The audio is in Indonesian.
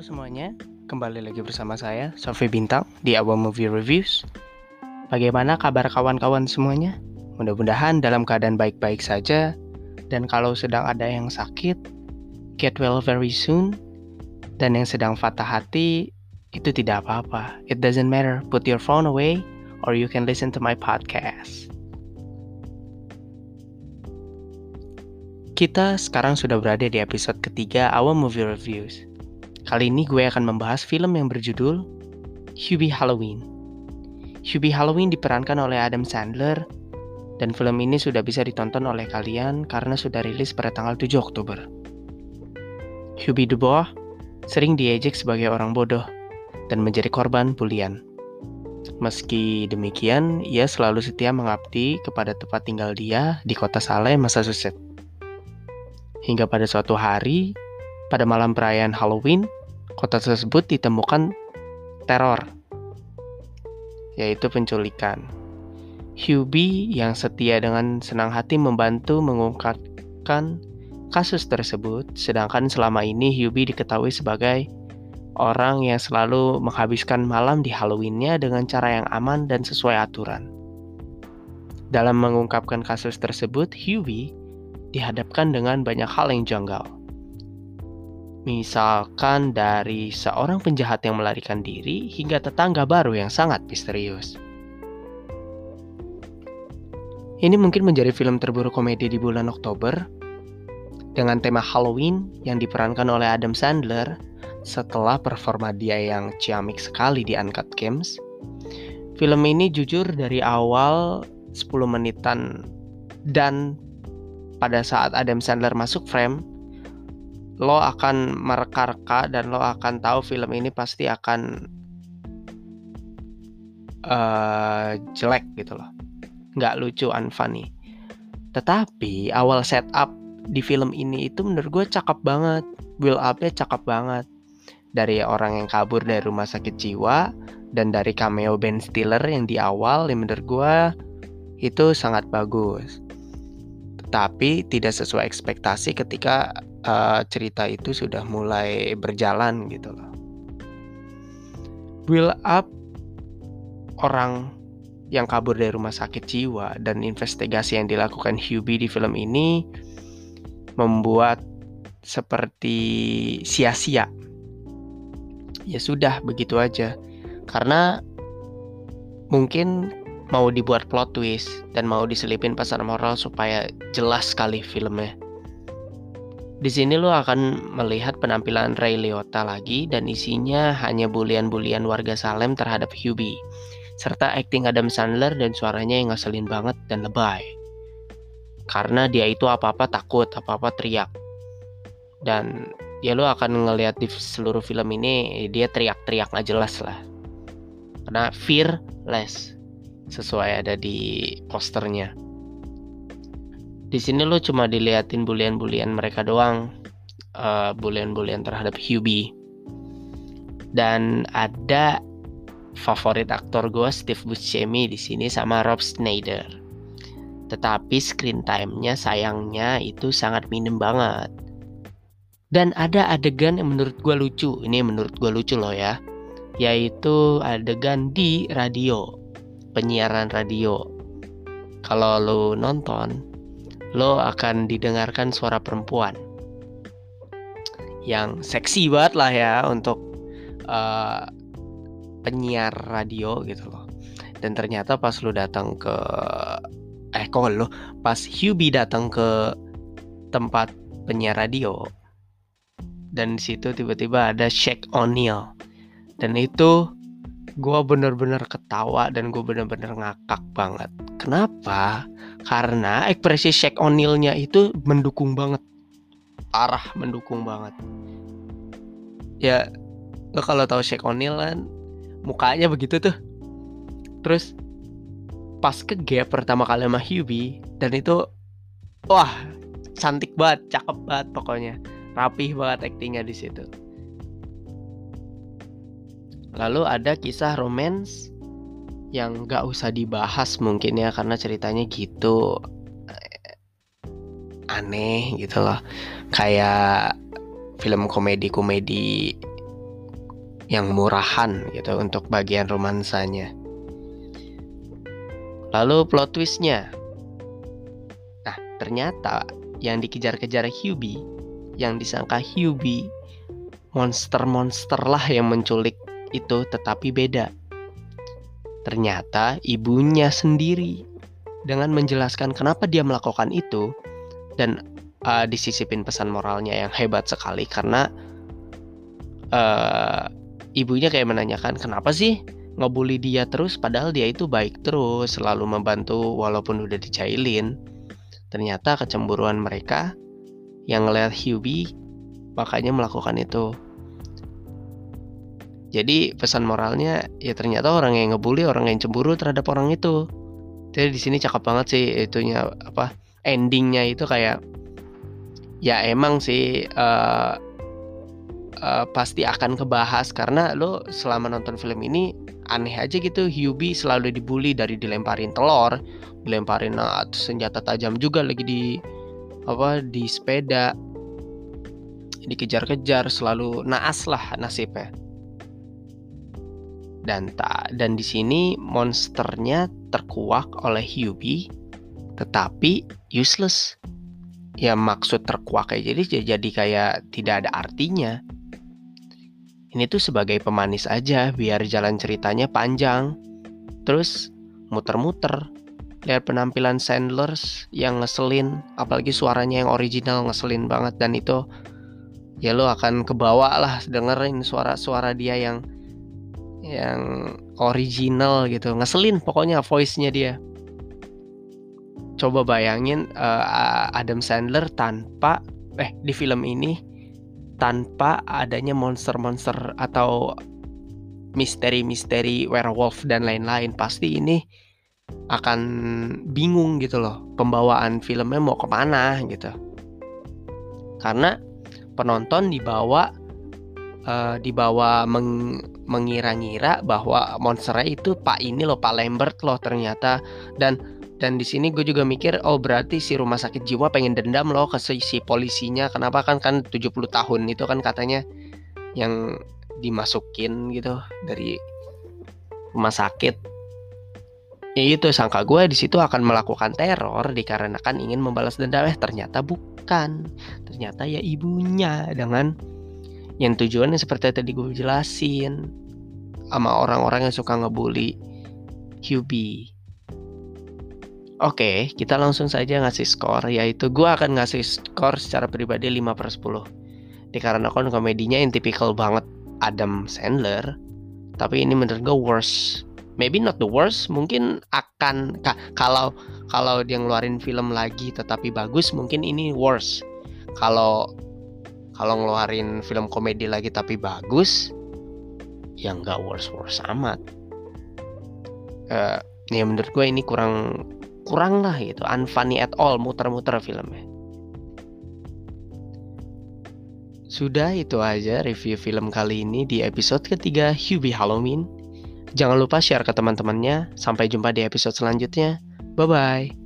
Halo semuanya, kembali lagi bersama saya, Sofi Bintang, di Our Movie Reviews. Bagaimana kabar kawan-kawan semuanya? Mudah-mudahan dalam keadaan baik-baik saja, dan kalau sedang ada yang sakit, get well very soon, dan yang sedang patah hati, itu tidak apa-apa. It doesn't matter, put your phone away, or you can listen to my podcast. Kita sekarang sudah berada di episode ketiga Our Movie Reviews. Kali ini gue akan membahas film yang berjudul Hubie Halloween. Hubie Halloween diperankan oleh Adam Sandler dan film ini sudah bisa ditonton oleh kalian karena sudah rilis pada tanggal 7 Oktober. Hubie Dubois sering diejek sebagai orang bodoh dan menjadi korban bulian. Meski demikian, ia selalu setia mengabdi kepada tempat tinggal dia di kota Salem, Massachusetts. Hingga pada suatu hari, pada malam perayaan Halloween, kota tersebut ditemukan teror, yaitu penculikan. Hubie yang setia dengan senang hati membantu mengungkapkan kasus tersebut, sedangkan selama ini Hubie diketahui sebagai orang yang selalu menghabiskan malam di Halloweennya dengan cara yang aman dan sesuai aturan. Dalam mengungkapkan kasus tersebut, Hubie dihadapkan dengan banyak hal yang janggal. Misalkan dari seorang penjahat yang melarikan diri hingga tetangga baru yang sangat misterius. Ini mungkin menjadi film terburuk komedi di bulan Oktober dengan tema Halloween yang diperankan oleh Adam Sandler setelah performa dia yang ciamik sekali di Uncut Games. Film ini jujur dari awal 10 menitan dan pada saat Adam Sandler masuk frame lo akan mereka-reka dan lo akan tahu film ini pasti akan uh, jelek gitu loh. Nggak lucu unfunny tetapi awal setup di film ini itu menurut gue cakep banget. Build upnya cakep banget. Dari orang yang kabur dari rumah sakit jiwa dan dari cameo Ben Stiller yang di awal yang menurut gue itu sangat bagus. Tapi tidak sesuai ekspektasi ketika uh, cerita itu sudah mulai berjalan gitu loh. Build up orang yang kabur dari rumah sakit jiwa dan investigasi yang dilakukan Hubie di film ini membuat seperti sia-sia. Ya sudah begitu aja. Karena mungkin mau dibuat plot twist dan mau diselipin pesan moral supaya jelas sekali filmnya. Di sini lo akan melihat penampilan Ray Liotta lagi dan isinya hanya bulian-bulian warga Salem terhadap Hubie, serta akting Adam Sandler dan suaranya yang ngeselin banget dan lebay. Karena dia itu apa-apa takut, apa-apa teriak. Dan ya lo akan ngelihat di seluruh film ini dia teriak-teriak nggak jelas lah. Karena fearless sesuai ada di posternya di sini lo cuma diliatin bulian-bulian mereka doang uh, bulian-bulian terhadap Hubie. Dan ada favorit aktor gue Steve Buscemi di sini sama Rob Schneider. Tetapi screen time-nya sayangnya itu sangat minim banget. Dan ada adegan yang menurut gue lucu ini menurut gue lucu loh ya yaitu adegan di radio penyiaran radio. Kalau lo nonton lo akan didengarkan suara perempuan yang seksi banget lah ya untuk uh, penyiar radio gitu loh. Dan ternyata pas lo datang ke eh kok lo pas Hubie datang ke tempat penyiar radio dan di situ tiba-tiba ada Shaq O'Neal dan itu gue bener-bener ketawa dan gue bener-bener ngakak banget Kenapa? Karena ekspresi Shaq O'Neal-nya itu mendukung banget. Arah mendukung banget. Ya, lo kalau tahu Shaq O'Neal kan mukanya begitu tuh. Terus pas ke gap pertama kali sama Hubie dan itu wah cantik banget, cakep banget pokoknya. Rapih banget aktingnya di situ. Lalu ada kisah romance yang gak usah dibahas mungkin ya karena ceritanya gitu eh, aneh gitu loh kayak film komedi-komedi yang murahan gitu untuk bagian romansanya. Lalu plot twistnya. Nah, ternyata yang dikejar-kejar Hubie, yang disangka Hubie, monster-monster lah yang menculik itu tetapi beda. Ternyata ibunya sendiri dengan menjelaskan kenapa dia melakukan itu dan uh, disisipin pesan moralnya yang hebat sekali karena uh, ibunya kayak menanyakan kenapa sih ngebully dia terus padahal dia itu baik terus selalu membantu walaupun udah dicailin? Ternyata kecemburuan mereka yang ngeliat Hubie makanya melakukan itu jadi pesan moralnya ya ternyata orang yang ngebully orang yang cemburu terhadap orang itu. Jadi di sini cakep banget sih itunya apa endingnya itu kayak ya emang sih uh, uh, pasti akan kebahas karena lo selama nonton film ini aneh aja gitu Hubie selalu dibully dari dilemparin telur dilemparin uh, senjata tajam juga lagi di apa di sepeda. Dikejar-kejar selalu naas lah nasibnya dan tak dan di sini monsternya terkuak oleh Hubie tetapi useless. Ya maksud terkuak kayak jadi jadi kayak tidak ada artinya. Ini tuh sebagai pemanis aja biar jalan ceritanya panjang. Terus muter-muter lihat penampilan Sandlers yang ngeselin apalagi suaranya yang original ngeselin banget dan itu ya lo akan kebawa lah dengerin suara-suara dia yang yang original gitu. Ngeselin pokoknya voice-nya dia. Coba bayangin uh, Adam Sandler tanpa eh di film ini tanpa adanya monster-monster atau misteri-misteri werewolf dan lain-lain. Pasti ini akan bingung gitu loh pembawaan filmnya mau ke mana gitu. Karena penonton dibawa uh, dibawa meng, mengira-ngira bahwa monsternya itu Pak ini loh Pak Lambert loh ternyata. Dan dan di sini gue juga mikir oh berarti si rumah sakit jiwa pengen dendam loh ke si, si polisinya. Kenapa kan kan 70 tahun itu kan katanya yang dimasukin gitu dari rumah sakit. Ya itu sangka gue di situ akan melakukan teror dikarenakan ingin membalas dendam. Eh ternyata bukan. Ternyata ya ibunya dengan yang tujuannya seperti tadi gue jelasin sama orang-orang yang suka ngebully Hubie. Oke, kita langsung saja ngasih skor yaitu gue akan ngasih skor secara pribadi 5 per 10 Dikarenakan komedinya yang tipikal banget Adam Sandler Tapi ini menurut gue worst Maybe not the worst, mungkin akan kalau kalau dia ngeluarin film lagi tetapi bagus mungkin ini worst Kalau kalau ngeluarin film komedi lagi tapi bagus ya nggak worse worse amat uh, ya menurut gue ini kurang kurang lah gitu unfunny at all muter-muter filmnya sudah itu aja review film kali ini di episode ketiga Hubie Halloween. Jangan lupa share ke teman-temannya. Sampai jumpa di episode selanjutnya. Bye bye.